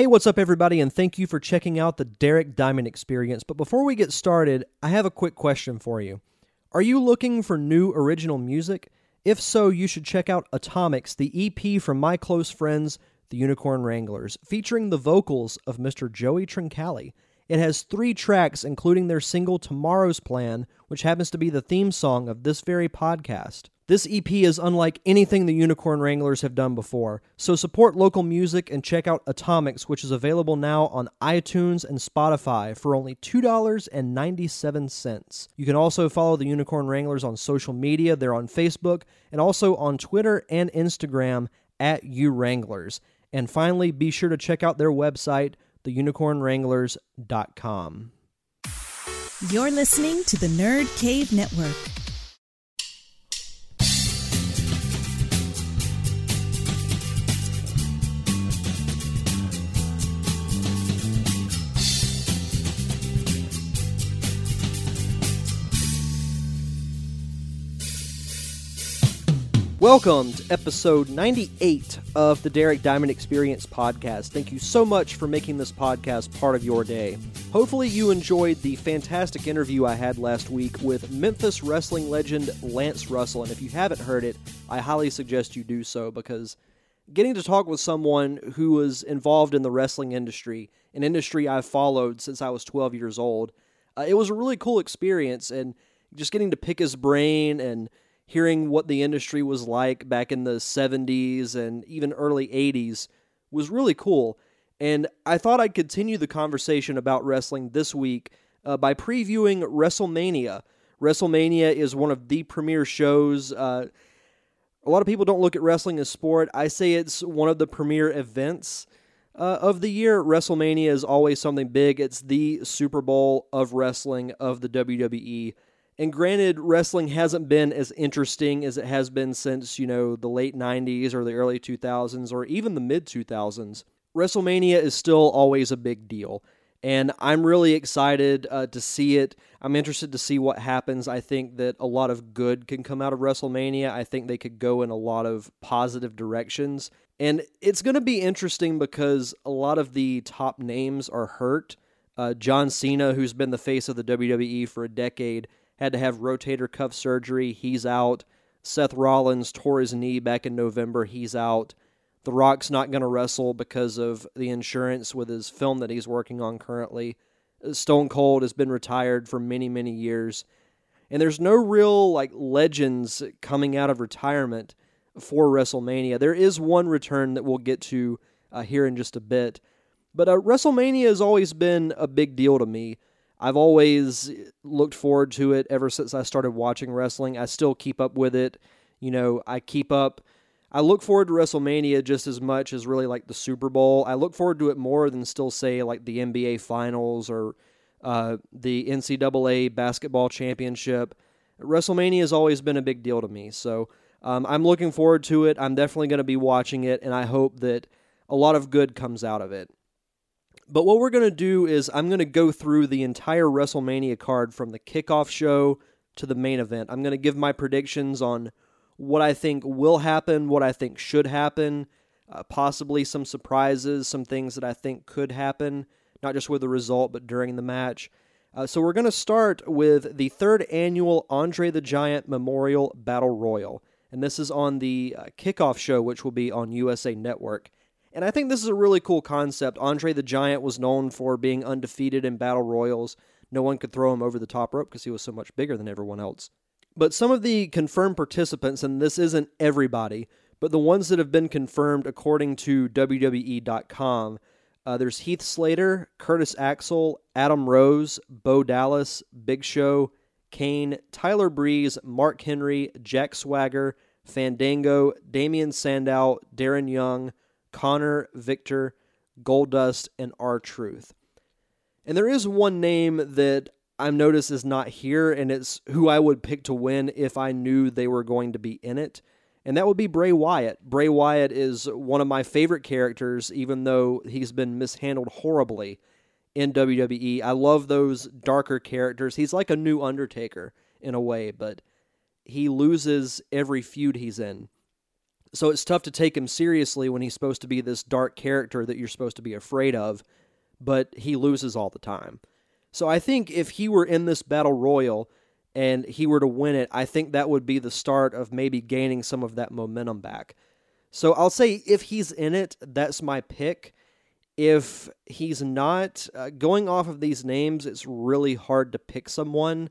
Hey, what's up, everybody, and thank you for checking out the Derek Diamond Experience. But before we get started, I have a quick question for you. Are you looking for new original music? If so, you should check out Atomics, the EP from my close friends, the Unicorn Wranglers, featuring the vocals of Mr. Joey Trincali. It has three tracks, including their single Tomorrow's Plan, which happens to be the theme song of this very podcast. This EP is unlike anything the Unicorn Wranglers have done before, so support local music and check out Atomics, which is available now on iTunes and Spotify for only $2.97. You can also follow the Unicorn Wranglers on social media. They're on Facebook and also on Twitter and Instagram at UWranglers. And finally, be sure to check out their website, theunicornwranglers.com. You're listening to the Nerd Cave Network. Welcome to episode 98 of the Derek Diamond Experience podcast. Thank you so much for making this podcast part of your day. Hopefully, you enjoyed the fantastic interview I had last week with Memphis wrestling legend Lance Russell. And if you haven't heard it, I highly suggest you do so because getting to talk with someone who was involved in the wrestling industry, an industry I've followed since I was 12 years old, uh, it was a really cool experience. And just getting to pick his brain and hearing what the industry was like back in the 70s and even early 80s was really cool. And I thought I'd continue the conversation about wrestling this week uh, by previewing WrestleMania. WrestleMania is one of the premier shows. Uh, a lot of people don't look at wrestling as sport. I say it's one of the premier events uh, of the year. WrestleMania is always something big. It's the Super Bowl of wrestling of the WWE. And granted, wrestling hasn't been as interesting as it has been since, you know, the late 90s or the early 2000s or even the mid 2000s. WrestleMania is still always a big deal. And I'm really excited uh, to see it. I'm interested to see what happens. I think that a lot of good can come out of WrestleMania. I think they could go in a lot of positive directions. And it's going to be interesting because a lot of the top names are hurt. Uh, John Cena, who's been the face of the WWE for a decade, had to have rotator cuff surgery. He's out. Seth Rollins tore his knee back in November. He's out. The Rock's not going to wrestle because of the insurance with his film that he's working on currently. Stone Cold has been retired for many, many years. And there's no real like legends coming out of retirement for WrestleMania. There is one return that we'll get to uh, here in just a bit. But uh, WrestleMania has always been a big deal to me. I've always looked forward to it ever since I started watching wrestling. I still keep up with it. You know, I keep up. I look forward to WrestleMania just as much as really like the Super Bowl. I look forward to it more than still say like the NBA Finals or uh, the NCAA basketball championship. WrestleMania has always been a big deal to me. So um, I'm looking forward to it. I'm definitely going to be watching it, and I hope that a lot of good comes out of it. But what we're going to do is I'm going to go through the entire WrestleMania card from the kickoff show to the main event. I'm going to give my predictions on what I think will happen, what I think should happen, uh, possibly some surprises, some things that I think could happen, not just with the result, but during the match. Uh, so we're going to start with the third annual Andre the Giant Memorial Battle Royal. And this is on the uh, kickoff show, which will be on USA Network. And I think this is a really cool concept. Andre the Giant was known for being undefeated in battle royals. No one could throw him over the top rope because he was so much bigger than everyone else. But some of the confirmed participants, and this isn't everybody, but the ones that have been confirmed according to WWE.com, uh, there's Heath Slater, Curtis Axel, Adam Rose, Bo Dallas, Big Show, Kane, Tyler Breeze, Mark Henry, Jack Swagger, Fandango, Damien Sandow, Darren Young, Konnor, Viktor, Goldust, and R-Truth. And there is one name that I've noticed is not here, and it's who I would pick to win if I knew they were going to be in it. And that would be Bray Wyatt. Bray Wyatt is one of my favorite characters, even though he's been mishandled horribly in WWE. I love those darker characters. He's like a new Undertaker in a way, but he loses every feud he's in. So it's tough to take him seriously when he's supposed to be this dark character that you're supposed to be afraid of, but he loses all the time. So I think if he were in this battle royal and he were to win it, I think that would be the start of maybe gaining some of that momentum back. So I'll say if he's in it, that's my pick. If he's not, uh, going off of these names, it's really hard to pick someone.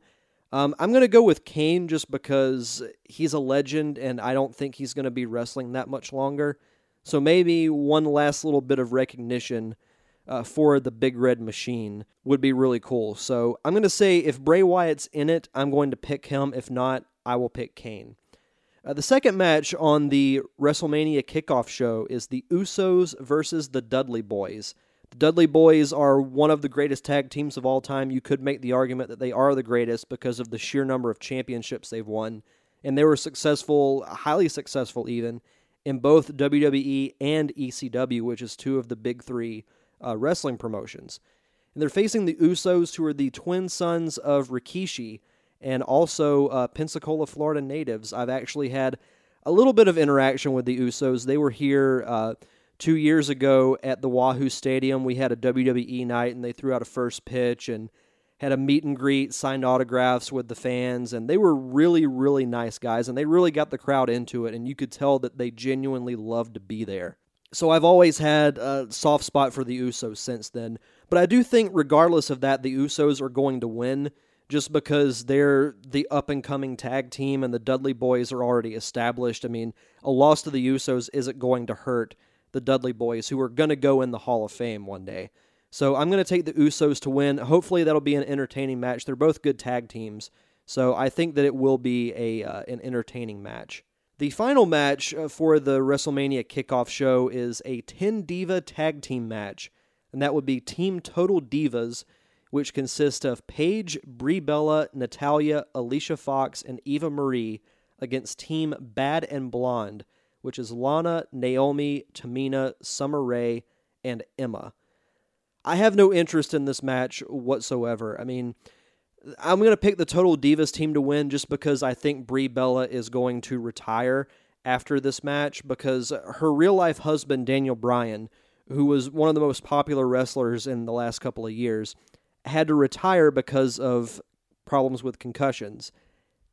Um, I'm going to go with Kane just because he's a legend and I don't think he's going to be wrestling that much longer. So maybe one last little bit of recognition uh, for the Big Red Machine would be really cool. So I'm going to say if Bray Wyatt's in it, I'm going to pick him. If not, I will pick Kane. Uh, the second match on the WrestleMania kickoff show is the Usos versus the Dudley Boys. The Dudley Boys are one of the greatest tag teams of all time. You could make the argument that they are the greatest because of the sheer number of championships they've won. And they were successful, highly successful even, in both WWE and ECW, which is two of the big three uh, wrestling promotions. And they're facing the Usos, who are the twin sons of Rikishi, and also uh, Pensacola, Florida natives. I've actually had a little bit of interaction with the Usos. They were here uh, two years ago at the Wahoo Stadium. We had a WWE night, and they threw out a first pitch and had a meet and greet, signed autographs with the fans, and they were really, really nice guys, and they really got the crowd into it, and you could tell that they genuinely loved to be there. So I've always had a soft spot for the Usos since then, but I do think, regardless of that, the Usos are going to win just because they're the up and coming tag team and the Dudley boys are already established. I mean, a loss to the Usos isn't going to hurt the Dudley boys, who are going to go in the Hall of Fame one day. So I'm going to take the Usos to win. Hopefully, that'll be an entertaining match. They're both good tag teams, so I think that it will be a uh, an entertaining match. The final match uh, for the WrestleMania kickoff show is a 10 Diva tag team match, and that would be Team Total Divas which consists of Paige, Brie Bella, Natalya, Alicia Fox, and Eva Marie against Team Bad and Blonde, which is Lana, Naomi, Tamina, Summer Rae, and Emma. I have no interest in this match whatsoever. I mean, I'm going to pick the Total Divas team to win just because I think Brie Bella is going to retire after this match because her real life husband, Daniel Bryan, who was one of the most popular wrestlers in the last couple of years, had to retire because of problems with concussions.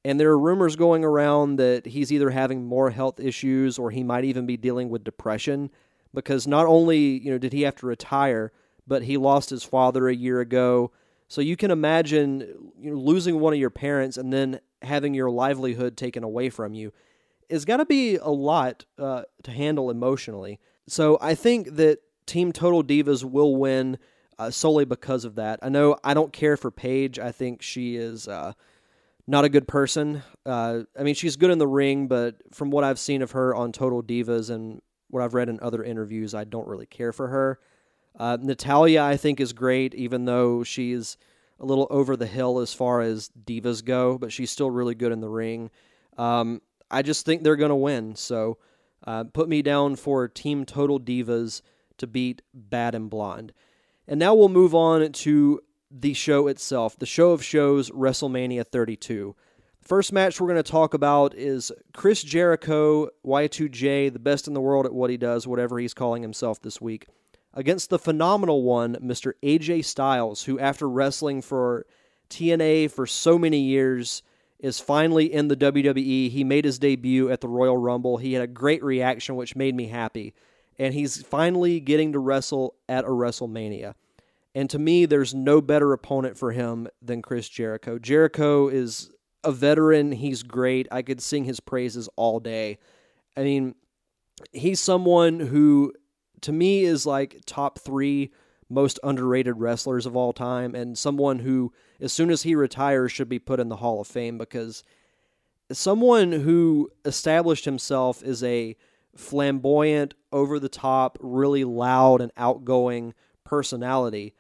And there are rumors going around that he's either having more health issues or he might even be dealing with depression because not only, you know, did he have to retire, but he lost his father a year ago. So you can imagine you know, losing one of your parents and then having your livelihood taken away from you. It's got to be a lot uh, to handle emotionally. So I think that Team Total Divas will win uh, solely because of that. I know I don't care for Paige. I think she is uh, not a good person. Uh, I mean, she's good in the ring, but from what I've seen of her on Total Divas and what I've read in other interviews, I don't really care for her. Uh, Natalya, I think, is great, even though she's a little over the hill as far as divas go, but she's still really good in the ring. Um, I just think they're going to win. So uh, put me down for Team Total Divas to beat Bad and Blonde. And now we'll move on to the show itself, the show of shows, WrestleMania 32. First match we're going to talk about is Chris Jericho, Y2J, the best in the world at what he does, whatever he's calling himself this week, against the phenomenal one, Mr. AJ Styles, who, after wrestling for TNA for so many years, is finally in the WWE. He made his debut at the Royal Rumble. He had a great reaction, which made me happy and he's finally getting to wrestle at a WrestleMania. And to me, there's no better opponent for him than Chris Jericho. Jericho is a veteran. He's great. I could sing his praises all day. I mean, he's someone who, to me, is like top three most underrated wrestlers of all time, and someone who, as soon as he retires, should be put in the Hall of Fame because someone who established himself as a flamboyant, over the top, really loud and outgoing personality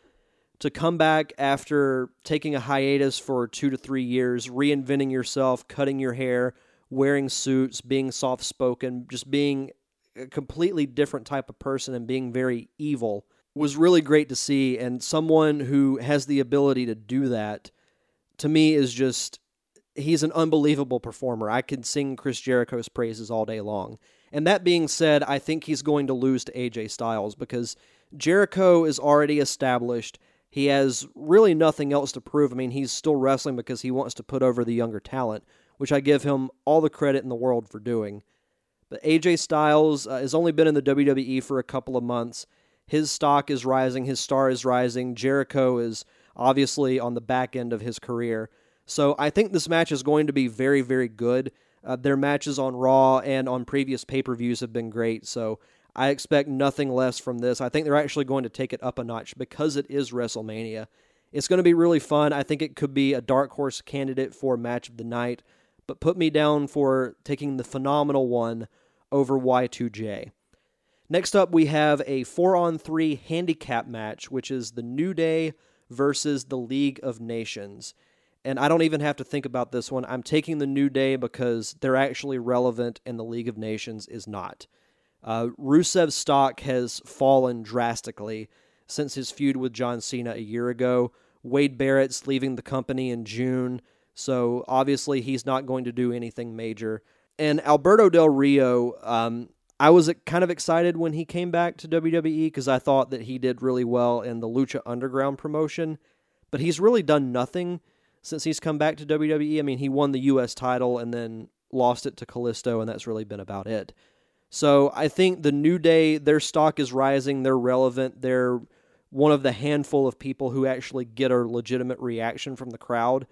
to come back after taking a hiatus for two to three years, reinventing yourself, cutting your hair, wearing suits, being soft spoken, just being a completely different type of person and being very evil was really great to see. And someone who has the ability to do that to me is just, he's an unbelievable performer. I can sing Chris Jericho's praises all day long. And that being said, I think he's going to lose to AJ Styles because Jericho is already established. He has really nothing else to prove. I mean, he's still wrestling because he wants to put over the younger talent, which I give him all the credit in the world for doing. But AJ Styles uh, has only been in the WWE for a couple of months. His stock is rising, his star is rising. Jericho is obviously on the back end of his career. So I think this match is going to be very, very good. Uh, their matches on Raw and on previous pay per views have been great. So I expect nothing less from this. I think they're actually going to take it up a notch because it is WrestleMania. It's going to be really fun. I think it could be a dark horse candidate for match of the night, but put me down for taking the phenomenal one over Y2J. Next up, we have a four on three handicap match, which is the New Day versus the League of Nations. And I don't even have to think about this one. I'm taking the New Day because they're actually relevant and the League of Nations is not. Uh, Rusev's stock has fallen drastically since his feud with John Cena a year ago. Wade Barrett's leaving the company in June, so obviously he's not going to do anything major. And Alberto Del Rio, um, I was kind of excited when he came back to WWE because I thought that he did really well in the Lucha Underground promotion, but he's really done nothing since he's come back to WWE. I mean, he won the U.S. title and then lost it to Kalisto, and that's really been about it. So I think the New Day, their stock is rising. They're relevant. They're one of the handful of people who actually get a legitimate reaction from the crowd.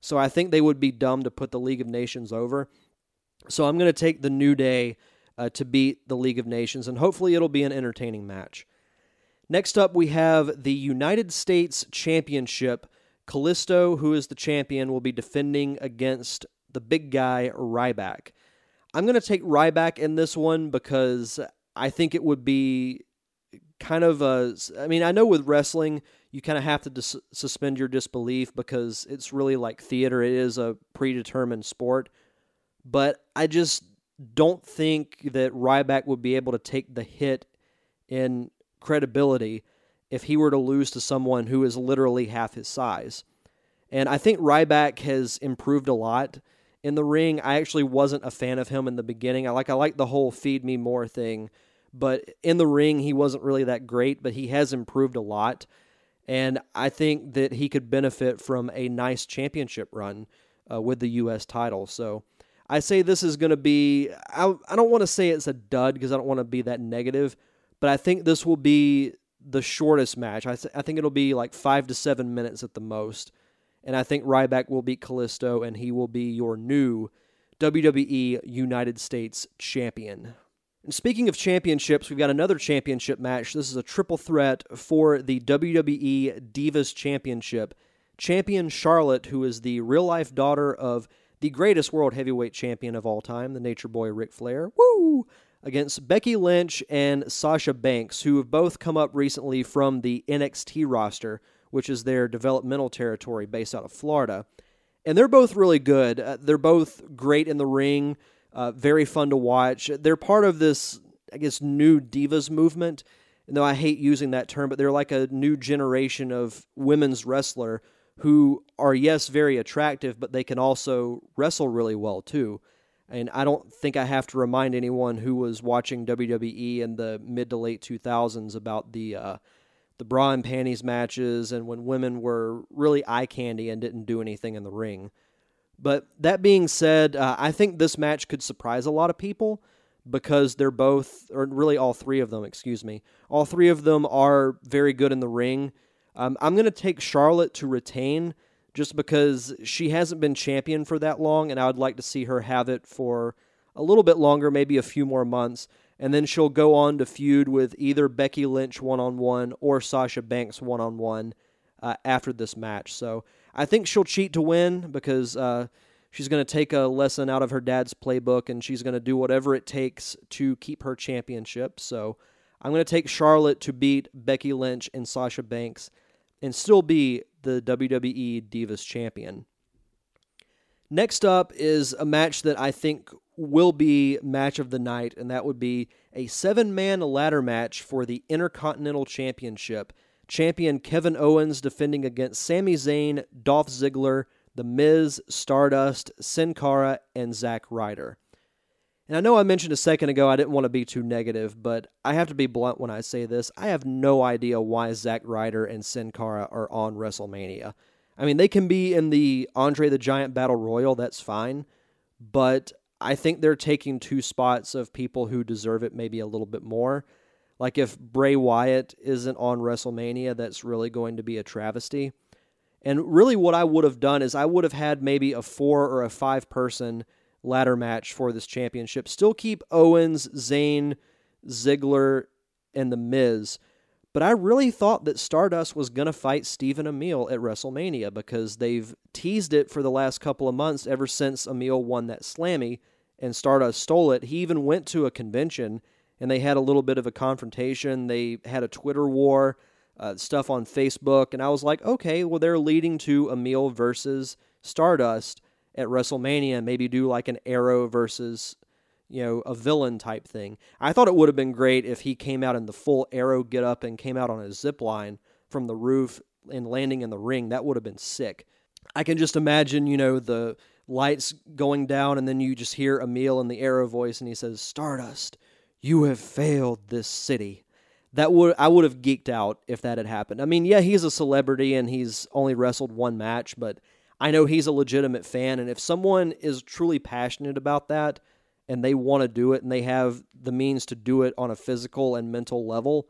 So I think they would be dumb to put the League of Nations over. So I'm going to take the New Day uh, to beat the League of Nations, and hopefully it'll be an entertaining match. Next up, we have the United States Championship. Kalisto, who is the champion, will be defending against the big guy, Ryback. I'm going to take Ryback in this one because I think it would be kind of a. I mean, I know with wrestling, you kind of have to dis- suspend your disbelief because it's really like theater. It is a predetermined sport. But I just don't think that Ryback would be able to take the hit in credibility if he were to lose to someone who is literally half his size. And I think Ryback has improved a lot in the ring. I actually wasn't a fan of him in the beginning. I like I like the whole feed me more thing, but in the ring he wasn't really that great, but he has improved a lot. And I think that he could benefit from a nice championship run uh, with the U.S. title. So I say this is going to be, I, I don't want to say it's a dud because I don't want to be that negative, but I think this will be the shortest match. I, th- I think it'll be like five to seven minutes at the most. And I think Ryback will beat Kalisto and he will be your new WWE United States champion. And speaking of championships, we've got another championship match. This is a triple threat for the WWE Divas Championship. Champion Charlotte, who is the real life daughter of the greatest world heavyweight champion of all time, the Nature Boy Ric Flair, woo, against Becky Lynch and Sasha Banks, who have both come up recently from the NXT roster, which is their developmental territory based out of Florida. And they're both really good. Uh, they're both great in the ring, uh, very fun to watch. They're part of this, I guess, new divas movement. And though I hate using that term, but they're like a new generation of women's wrestler who are, yes, very attractive, but they can also wrestle really well too. And I don't think I have to remind anyone who was watching WWE in the mid to late 2000s about the uh, the bra and panties matches and when women were really eye candy and didn't do anything in the ring. But that being said, uh, I think this match could surprise a lot of people because they're both, or really all three of them, excuse me, all three of them are very good in the ring. Um, I'm going to take Charlotte to retain just because she hasn't been champion for that long, and I would like to see her have it for a little bit longer, maybe a few more months. And then she'll go on to feud with either Becky Lynch one on one or Sasha Banks one on one after this match. So I think she'll cheat to win because uh, she's going to take a lesson out of her dad's playbook and she's going to do whatever it takes to keep her championship. So I'm going to take Charlotte to beat Becky Lynch and Sasha Banks and still be the WWE Divas Champion. Next up is a match that I think will be match of the night, and that would be a seven man ladder match for the Intercontinental Championship. Champion Kevin Owens defending against Sami Zayn, Dolph Ziggler, The Miz, Stardust, Sin Cara, and Zack Ryder. And I know I mentioned a second ago I didn't want to be too negative, but I have to be blunt when I say this. I have no idea why Zack Ryder and Sin Cara are on WrestleMania. I mean, they can be in the Andre the Giant Battle Royal, that's fine, but I think they're taking two spots of people who deserve it maybe a little bit more. Like if Bray Wyatt isn't on WrestleMania, that's really going to be a travesty. And really, what I would have done is I would have had maybe a four or a five person ladder match for this championship. Still keep Owens, Zayn, Ziggler, and The Miz. But I really thought that Stardust was going to fight Stephen Amell at WrestleMania because they've teased it for the last couple of months ever since Amell won that Slammy and Stardust stole it. He even went to a convention and they had a little bit of a confrontation. They had a Twitter war, uh, stuff on Facebook. And I was like, okay, well, they're leading to Amell versus Stardust at WrestleMania maybe do like an Arrow versus you know a villain type thing. I thought it would have been great if he came out in the full Arrow get up and came out on a zip line from the roof and landing in the ring. That would have been sick. I can just imagine, you know, the lights going down and then you just hear Amell in the Arrow voice and he says, "Stardust, you have failed this city." That would I would have geeked out if that had happened. I mean, yeah, he's a celebrity and he's only wrestled one match, but I know he's a legitimate fan, and if someone is truly passionate about that and they want to do it and they have the means to do it on a physical and mental level,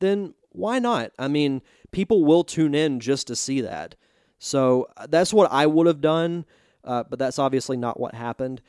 then why not? I mean, people will tune in just to see that. So uh, that's what I would have done, uh, but that's obviously not what happened.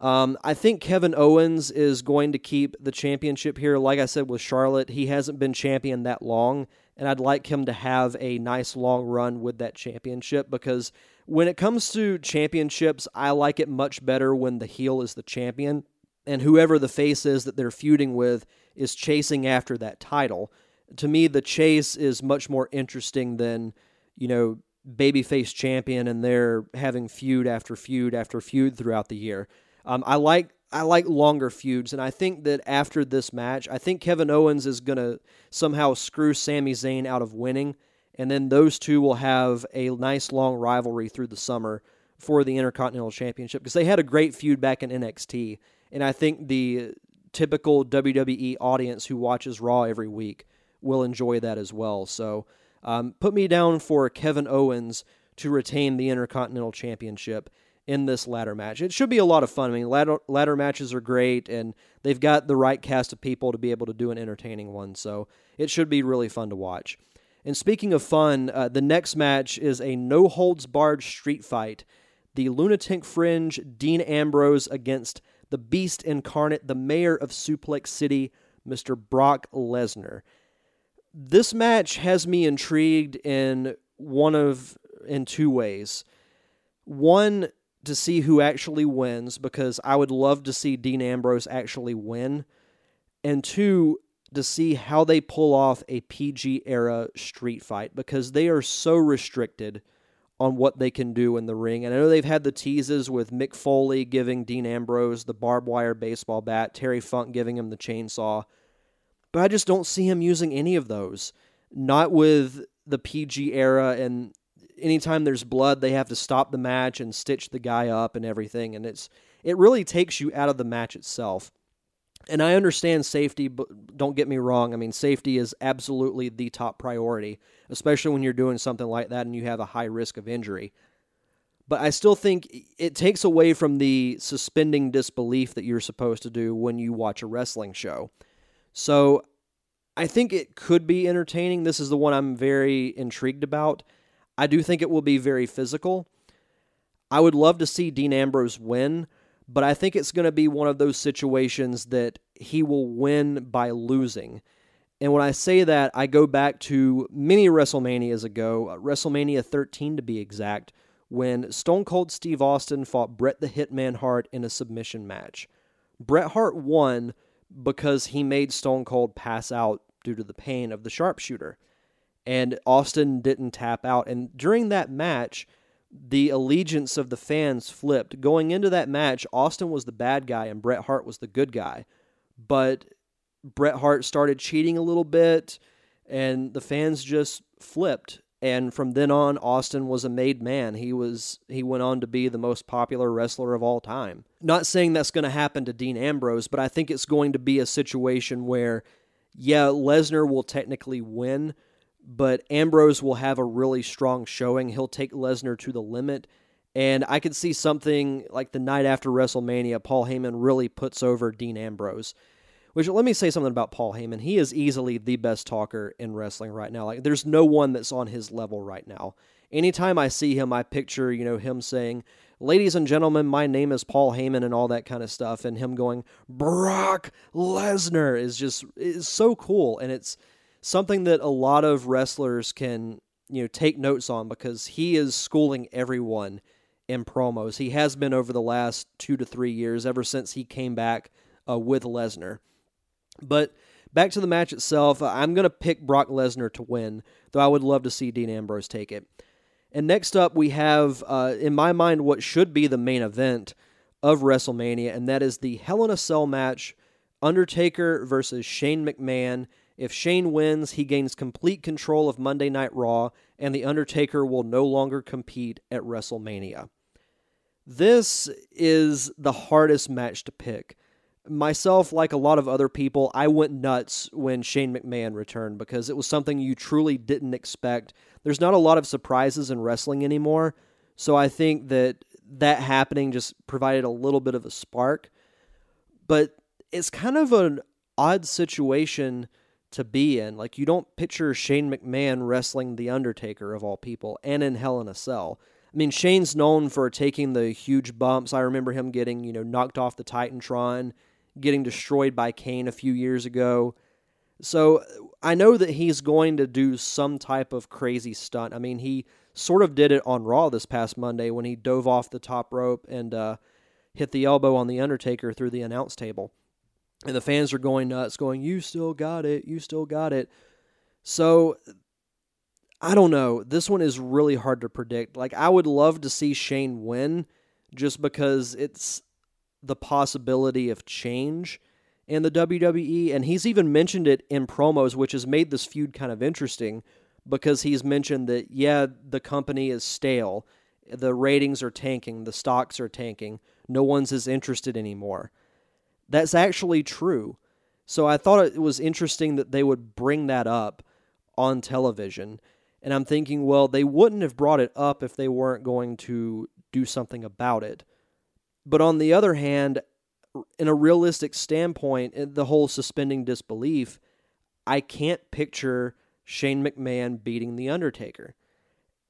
Um, I think Kevin Owens is going to keep the championship here. Like I said with Charlotte, he hasn't been champion that long, and I'd like him to have a nice long run with that championship because when it comes to championships, I like it much better when the heel is the champion and whoever the face is that they're feuding with is chasing after that title. To me, the chase is much more interesting than, you know, babyface champion and they're having feud after feud after feud throughout the year. Um, I like I like longer feuds, and I think that after this match, I think Kevin Owens is to somehow screw Sami Zayn out of winning, and then those two will have a nice long rivalry through the summer for the Intercontinental Championship because they had a great feud back in NXT, and I think the typical WWE audience who watches Raw every week will enjoy that as well. So, um, put me down for Kevin Owens to retain the Intercontinental Championship in this ladder match. It should be a lot of fun. I mean, ladder, ladder matches are great, and they've got the right cast of people to be able to do an entertaining one. So it should be really fun to watch. And speaking of fun, uh, the next match is a no holds barred street fight. The Lunatic Fringe, Dean Ambrose against the Beast incarnate, the mayor of Suplex City, Mr. Brock Lesnar. This match has me intrigued in one of in two ways. One, to see who actually wins because I would love to see Dean Ambrose actually win. And two, to see how they pull off a PG era street fight because they are so restricted on what they can do in the ring. And I know they've had the teases with Mick Foley giving Dean Ambrose the barbed wire baseball bat, Terry Funk giving him the chainsaw. But I just don't see him using any of those. Not with the PG era and anytime there's blood, they have to stop the match and stitch the guy up and everything, and it's it really takes you out of the match itself. And I understand safety, but don't get me wrong. I mean, safety is absolutely the top priority, especially when you're doing something like that and you have a high risk of injury. But I still think it takes away from the suspending disbelief that you're supposed to do when you watch a wrestling show. So I think it could be entertaining. This is the one I'm very intrigued about. I do think it will be very physical. I would love to see Dean Ambrose win, but I think it's going to be one of those situations that he will win by losing. And when I say that, I go back to many WrestleManias ago, uh, WrestleMania 13 to be exact, when Stone Cold Steve Austin fought Bret the Hitman Hart in a submission match. Bret Hart won because he made Stone Cold pass out due to the pain of the sharpshooter and Austin didn't tap out. And during that match, the allegiance of the fans flipped. Going into that match, Austin was the bad guy and Bret Hart was the good guy. But Bret Hart started cheating a little bit, and the fans just flipped. And from then on, Austin was a made man. He was he went on to be the most popular wrestler of all time. Not saying that's going to happen to Dean Ambrose, but I think it's going to be a situation where, yeah, Lesnar will technically win, but Ambrose will have a really strong showing. He'll take Lesnar to the limit. And I could see something like the night after WrestleMania, Paul Heyman really puts over Dean Ambrose. Which let me say something about Paul Heyman. He is easily the best talker in wrestling right now. Like there's no one that's on his level right now. Anytime I see him, I picture, you know, him saying, Ladies and gentlemen, my name is Paul Heyman and all that kind of stuff, and him going, Brock Lesnar is just is so cool. And it's something that a lot of wrestlers can, you know, take notes on because he is schooling everyone in promos. He has been over the last two to three years, ever since he came back uh, with Lesnar. But back to the match itself, I'm going to pick Brock Lesnar to win, though I would love to see Dean Ambrose take it. And next up, we have, uh, in my mind, what should be the main event of WrestleMania, and that is the Hell in a Cell match Undertaker versus Shane McMahon. If Shane wins, he gains complete control of Monday Night Raw, and The Undertaker will no longer compete at WrestleMania. This is the hardest match to pick myself, like a lot of other people, I went nuts when Shane McMahon returned because it was something you truly didn't expect. There's not a lot of surprises in wrestling anymore, so I think that that happening just provided a little bit of a spark. But it's kind of an odd situation to be in. Like you don't picture Shane McMahon wrestling The Undertaker of all people and in Hell in a Cell. I mean, Shane's known for taking the huge bumps. I remember him getting, you know, knocked off the Titantron getting destroyed by Kane a few years ago. So I know that he's going to do some type of crazy stunt. I mean, he sort of did it on Raw this past Monday when he dove off the top rope and uh, hit the elbow on the Undertaker through the announce table. And the fans are going nuts, going, You still got it. You still got it. So I don't know. This one is really hard to predict. Like, I would love to see Shane win just because it's the possibility of change in the WWE. And he's even mentioned it in promos, which has made this feud kind of interesting because he's mentioned that, yeah, the company is stale. The ratings are tanking. The stocks are tanking. No one's as interested anymore. That's actually true. So I thought it was interesting that they would bring that up on television. And I'm thinking, well, they wouldn't have brought it up if they weren't going to do something about it. But on the other hand, in a realistic standpoint, the whole suspending disbelief, I can't picture Shane McMahon beating The Undertaker.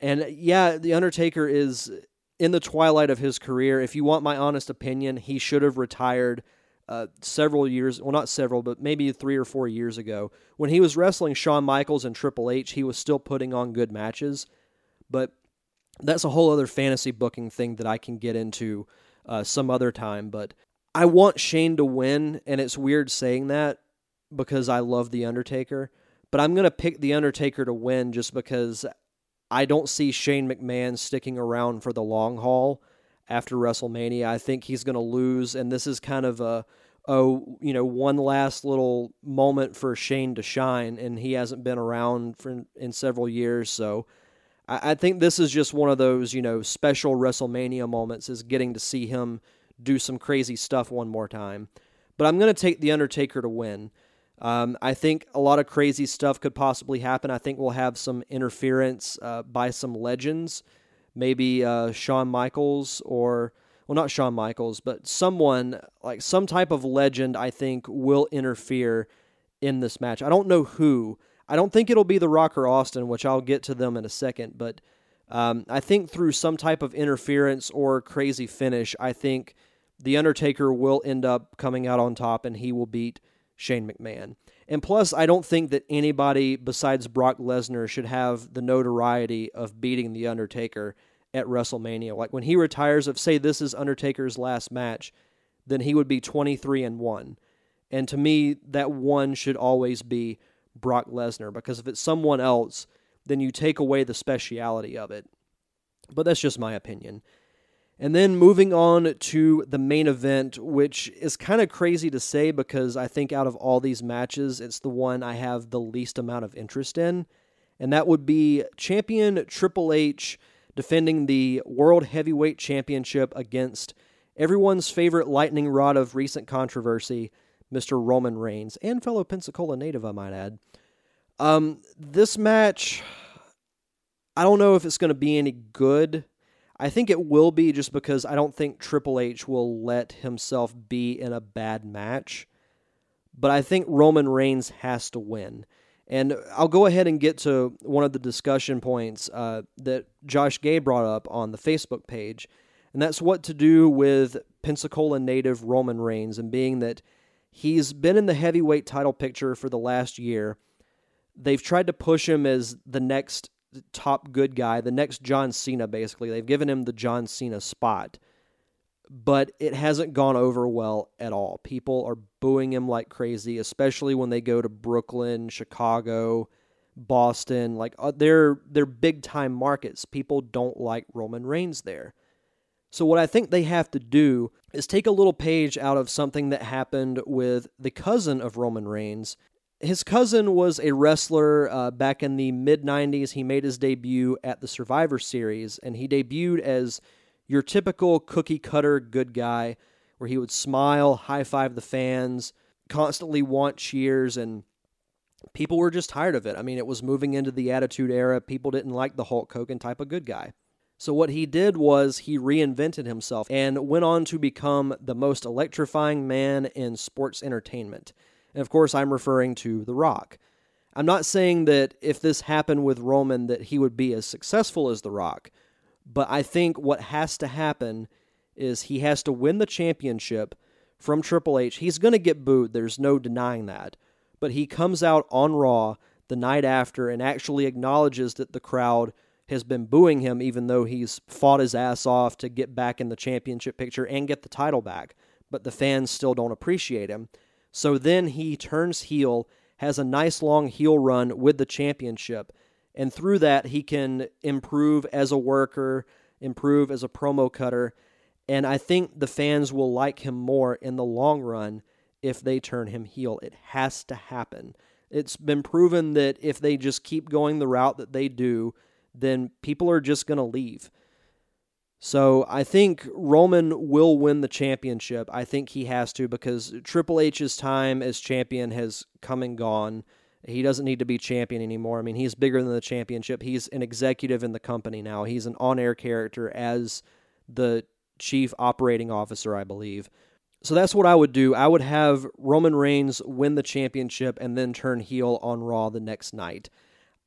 And uh, yeah, The Undertaker is in the twilight of his career. If you want my honest opinion, he should have retired uh, several years, well, not several, but maybe three or four years ago. When he was wrestling Shawn Michaels and Triple H, he was still putting on good matches. But that's a whole other fantasy booking thing that I can get into uh, some other time. But I want Shane to win, and it's weird saying that because I love The Undertaker. But I'm going to pick The Undertaker to win just because I don't see Shane McMahon sticking around for the long haul after WrestleMania. I think he's going to lose, and this is kind of a oh, you know, one last little moment for Shane to shine, and he hasn't been around for in several years, so I, I think this is just one of those, you know, special WrestleMania moments is getting to see him do some crazy stuff one more time. But I'm going to take The Undertaker to win. Um, I think a lot of crazy stuff could possibly happen. I think we'll have some interference uh, by some legends, maybe uh, Shawn Michaels or, well, not Shawn Michaels, but someone like some type of legend. I think will interfere in this match. I don't know who, I don't think it'll be The Rock or Austin, which I'll get to them in a second, but um, I think through some type of interference or crazy finish, I think The Undertaker will end up coming out on top and he will beat Shane McMahon. And plus, I don't think that anybody besides Brock Lesnar should have the notoriety of beating The Undertaker at WrestleMania. Like when he retires, if say this is Undertaker's last match, then he would be 23 and 1. And to me, that one should always be Brock Lesnar because if it's someone else, then you take away the speciality of it. But that's just my opinion. And then moving on to the main event, which is kind of crazy to say because I think out of all these matches, it's the one I have the least amount of interest in. and that would be champion Triple H defending the World Heavyweight Championship against everyone's favorite lightning rod of recent controversy, Mr. Roman Reigns, and fellow Pensacola native, I might add. Um, this match, I don't know if it's going to be any good. I think it will be just because I don't think Triple H will let himself be in a bad match. But I think Roman Reigns has to win. And I'll go ahead and get to one of the discussion points uh, that Josh Gay brought up on the Facebook page, and that's what to do with Pensacola native Roman Reigns, and being that he's been in the heavyweight title picture for the last year. They've tried to push him as the next top good guy, the next John Cena, basically. They've given him the John Cena spot but it hasn't gone over well at all. People are booing him like crazy, especially when they go to Brooklyn, Chicago, Boston. Like uh, they're they're big time markets. People don't like Roman Reigns there. So what I think they have to do is take a little page out of something that happened with the cousin of Roman Reigns. His cousin was a wrestler uh, back in the mid 90s. He made his debut at the Survivor Series, and he debuted as your typical cookie cutter good guy where he would smile, high five the fans, constantly want cheers, and people were just tired of it. I mean, it was moving into the Attitude Era. People didn't like the Hulk Hogan type of good guy. So, what he did was he reinvented himself and went on to become the most electrifying man in sports entertainment. And of course, I'm referring to The Rock. I'm not saying that if this happened with Roman that he would be as successful as The Rock, but I think what has to happen is he has to win the championship from Triple H. He's going to get booed. There's no denying that. But he comes out on Raw the night after and actually acknowledges that the crowd has been booing him, even though he's fought his ass off to get back in the championship picture and get the title back. But the fans still don't appreciate him. So then he turns heel, has a nice long heel run with the championship, and through that, he can improve as a worker, improve as a promo cutter. And I think the fans will like him more in the long run if they turn him heel. It has to happen. It's been proven that if they just keep going the route that they do, then people are just going to leave. So I think Roman will win the championship. I think he has to because Triple H's time as champion has come and gone. He doesn't need to be champion anymore. I mean, he's bigger than the championship. He's an executive in the company now. He's an on air character as the chief operating officer, I believe. So that's what I would do. I would have Roman Reigns win the championship and then turn heel on Raw the next night.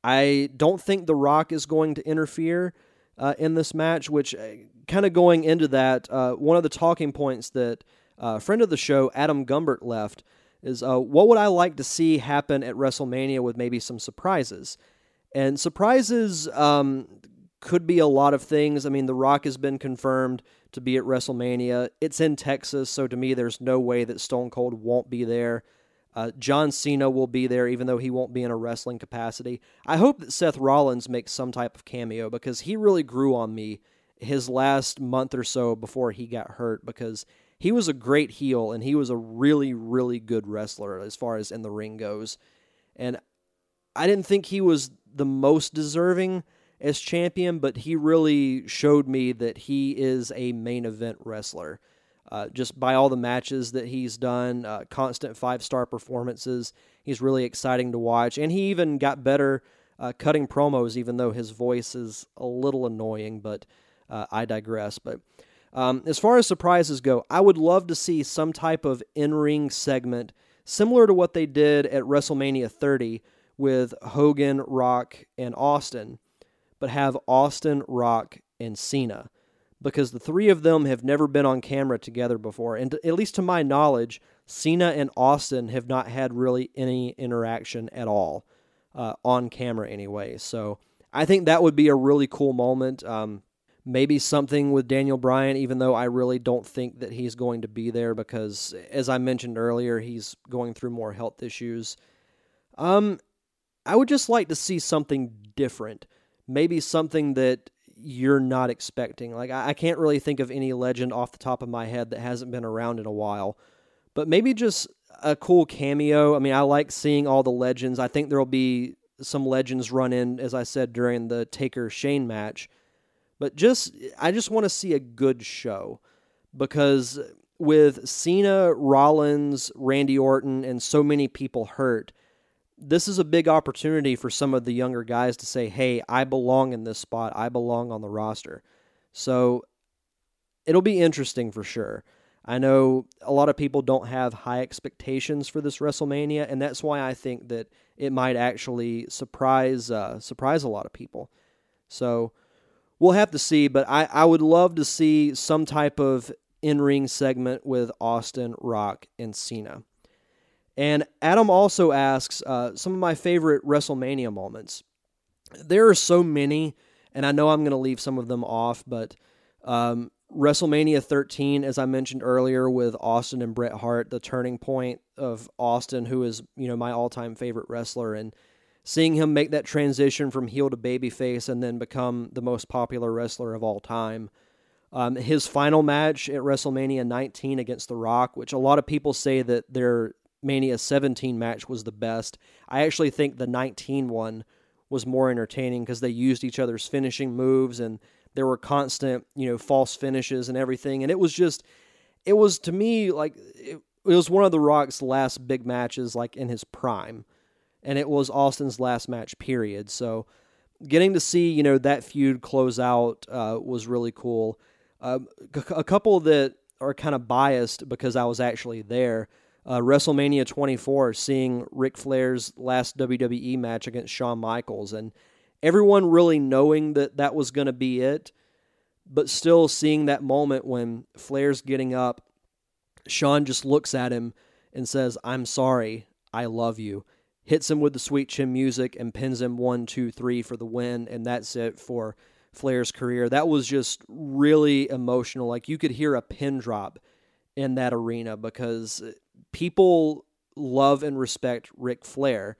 I don't think The Rock is going to interfere uh, in this match, which uh, kind of going into that, uh, one of the talking points that a uh, friend of the show, Adam Gumbert, left is uh, what would I like to see happen at WrestleMania with maybe some surprises? And surprises um, could be a lot of things. I mean, The Rock has been confirmed to be at WrestleMania. It's in Texas, so to me, there's no way that Stone Cold won't be there. Uh, John Cena will be there, even though he won't be in a wrestling capacity. I hope that Seth Rollins makes some type of cameo because he really grew on me his last month or so before he got hurt because he was a great heel and he was a really, really good wrestler as far as in the ring goes. And I didn't think he was the most deserving as champion, but he really showed me that he is a main event wrestler. Uh, just by all the matches that he's done, uh, constant five star performances. He's really exciting to watch. And he even got better uh, cutting promos, even though his voice is a little annoying, but uh, I digress. But um, as far as surprises go, I would love to see some type of in ring segment similar to what they did at WrestleMania 30 with Hogan, Rock, and Austin, but have Austin, Rock, and Cena. Because the three of them have never been on camera together before. And at least to my knowledge, Cena and Austin have not had really any interaction at all uh, on camera, anyway. So I think that would be a really cool moment. Um, maybe something with Daniel Bryan, even though I really don't think that he's going to be there because, as I mentioned earlier, he's going through more health issues. Um, I would just like to see something different, maybe something that you're not expecting. Like I, I can't really think of any legend off the top of my head that hasn't been around in a while, but maybe just a cool cameo. I mean, I like seeing all the legends. I think there'll be some legends run in, as I said during the Taker Shane match. But just, I just want to see a good show because with Cena, Rollins, Randy Orton, and so many people hurt, this is a big opportunity for some of the younger guys to say, hey, I belong in this spot. I belong on the roster. So it'll be interesting for sure. I know a lot of people don't have high expectations for this WrestleMania, and that's why I think that it might actually surprise uh, surprise a lot of people. So we'll have to see, but I, I would love to see some type of in ring segment with Austin, Rock, and Cena. And Adam also asks uh, some of my favorite WrestleMania moments. There are so many, and I know I'm going to leave some of them off, but um, WrestleMania 13, as I mentioned earlier, with Austin and Bret Hart, the turning point of Austin, who is you know my all-time favorite wrestler, and seeing him make that transition from heel to babyface and then become the most popular wrestler of all time. Um, his final match at WrestleMania 19 against The Rock, which a lot of people say that their Mania 17 match was the best. I actually think the 19 one was more entertaining because they used each other's finishing moves and there were constant, you know, false finishes and everything. And it was just, it was to me like, it, it was one of The Rock's last big matches, like in his prime. And it was Austin's last match, period. So getting to see, you know, that feud close out uh, was really cool. Uh, a couple that are kind of biased because I was actually there. Uh, WrestleMania 24, seeing Ric Flair's last WWE match against Shawn Michaels, and everyone really knowing that that was going to be it, but still seeing that moment when Flair's getting up, Shawn just looks at him and says, I'm sorry, I love you. Hits him with the sweet chin music and pins him one, two, three for the win, and that's it for Flair's career. That was just really emotional. Like you could hear a pin drop in that arena because people love and respect Ric Flair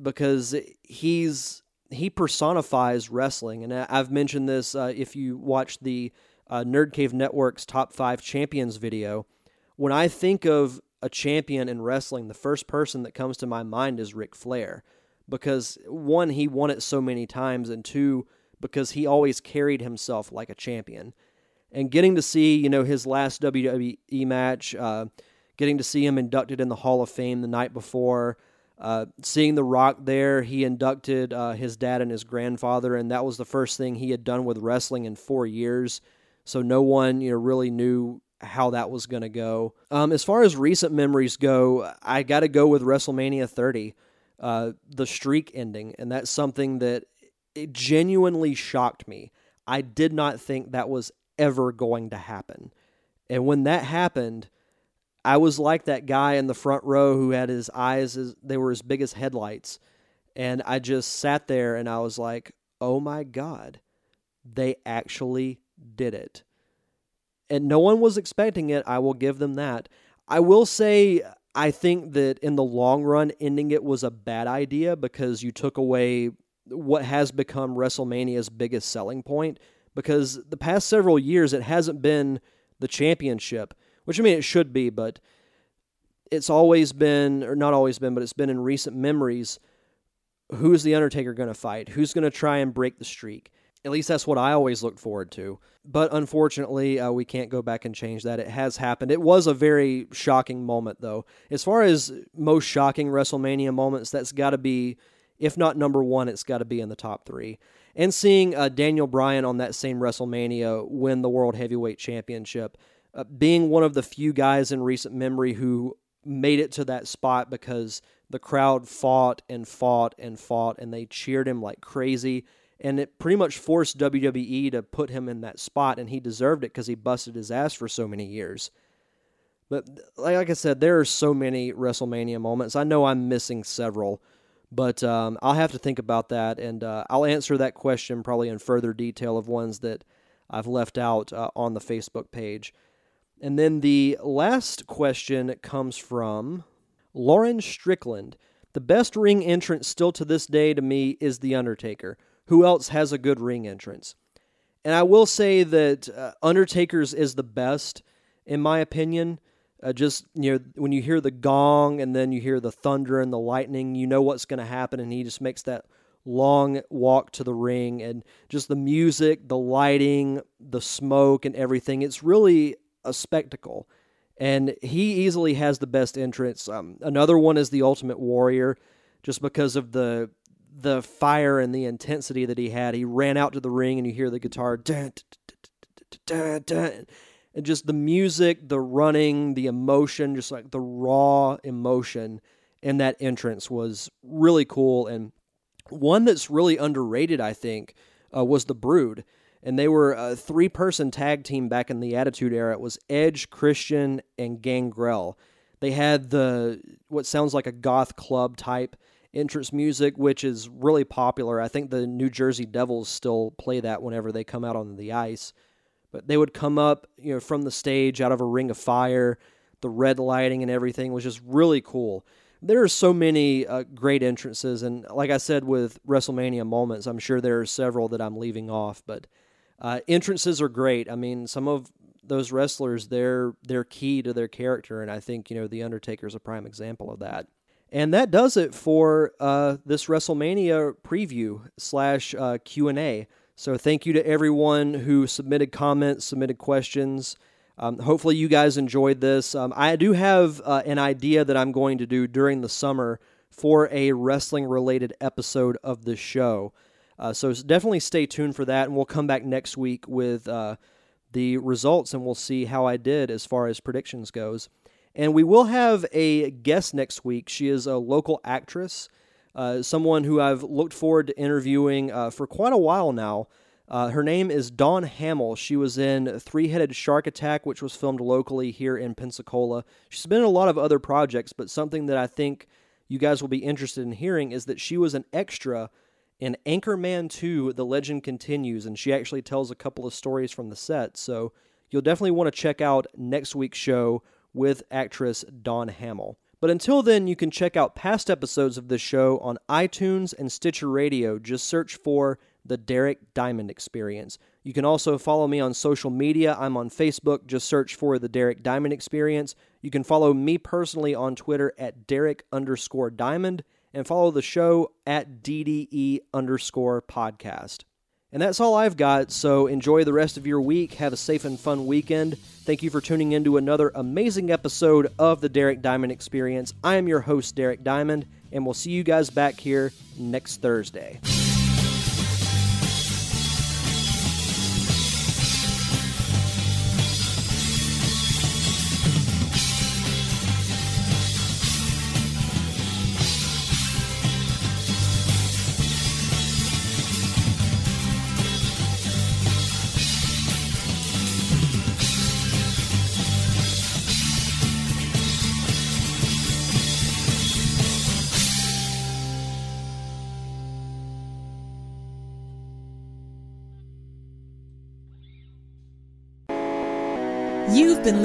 because he's he personifies wrestling. And I've mentioned this uh, if you watch the uh, Nerd Cave Network's top five champions video. When I think of a champion in wrestling, the first person that comes to my mind is Ric Flair. Because one, he won it so many times, and two, because he always carried himself like a champion. And getting to see, you know, his last WWE match, uh, getting to see him inducted in the Hall of Fame the night before, uh, seeing The Rock there, he inducted uh, his dad and his grandfather, and that was the first thing he had done with wrestling in four years. So no one, you know, really knew how that was going to go. Um, as far as recent memories go, I got to go with WrestleMania 30, uh, the streak ending, and that's something that it genuinely shocked me. I did not think that was ever going to happen, and when that happened I was like that guy in the front row who had his eyes as they were as big as headlights. And I just sat there and I was like, "Oh my god. They actually did it." And no one was expecting it. I will give them that. I will say I think that in the long run ending it was a bad idea because you took away what has become WrestleMania's biggest selling point because the past several years it hasn't been the championship which I mean it should be, but it's always been, or not always been, but it's been in recent memories. Who's the Undertaker going to fight? Who's going to try and break the streak? At least that's what I always looked forward to. But unfortunately, uh, we can't go back and change that. It has happened. It was a very shocking moment, though. As far as most shocking WrestleMania moments, that's got to be, if not number one, it's got to be in the top three. And seeing uh, Daniel Bryan on that same WrestleMania win the World Heavyweight Championship uh, being one of the few guys in recent memory who made it to that spot because the crowd fought and fought and fought and they cheered him like crazy and it pretty much forced WWE to put him in that spot and he deserved it because he busted his ass for so many years. But like I said, there are so many WrestleMania moments. I know I'm missing several, but um, I'll have to think about that and uh, I'll answer that question probably in further detail of ones that I've left out uh, on the Facebook page. And then the last question comes from Lauren Strickland. The best ring entrance still to this day to me is The Undertaker. Who else has a good ring entrance? And I will say that uh, Undertaker's is the best, in my opinion. Uh, just you know, when you hear the gong and then you hear the thunder and the lightning, you know what's going to happen, and he just makes that long walk to the ring and just the music, the lighting, the smoke, and everything. It's really a spectacle. And he easily has the best entrance. Um, another one is the Ultimate Warrior, just because of the the fire and the intensity that he had. He ran out to the ring, and you hear the guitar, and just the music, the running, the emotion, just like the raw emotion in that entrance was really cool. And one that's really underrated, I think, uh, was the Brood. And they were a three person tag team back in the Attitude Era. It was Edge, Christian, and Gangrel. They had the what sounds like a goth club type entrance music, which is really popular. I think the New Jersey Devils still play that whenever they come out on the ice. But they would come up, you know, from the stage out of a ring of fire. The red lighting and everything was just really cool. There are so many uh, great entrances, and like I said with WrestleMania moments, I'm sure there are several that I'm leaving off. But uh, entrances are great. I mean, some of those wrestlers, they're they're key to their character, and I think you know the Undertaker is a prime example of that. And that does it for uh, this WrestleMania preview slash uh, Q and A. So thank you to everyone who submitted comments, submitted questions. Um, hopefully, you guys enjoyed this. Um, I do have uh, an idea that I'm going to do during the summer for a wrestling related episode of the show. Uh, so definitely stay tuned for that, and we'll come back next week with uh, the results, and we'll see how I did as far as predictions goes. And we will have a guest next week. She is a local actress, uh, someone who I've looked forward to interviewing uh, for quite a while now. Uh, her name is Dawn Hamill. She was in Three Headed Shark Attack, which was filmed locally here in Pensacola. She's been in a lot of other projects, but something that I think you guys will be interested in hearing is that she was an extra in Anchorman 2 The Legend Continues, and she actually tells a couple of stories from the set. So you'll definitely want to check out next week's show with actress Dawn Hamill. But until then, you can check out past episodes of this show on iTunes and Stitcher Radio. Just search for The Derek Diamond Experience. You can also follow me on social media. I'm on Facebook. Just search for The Derek Diamond Experience. You can follow me personally on Twitter at Derek underscore Diamond and follow the show at DDE underscore podcast. And that's all I've got, so enjoy the rest of your week. Have a safe and fun weekend. Thank you for tuning in to another amazing episode of the Derek Diamond Experience. I am your host, Derek Diamond, and we'll see you guys back here next Thursday.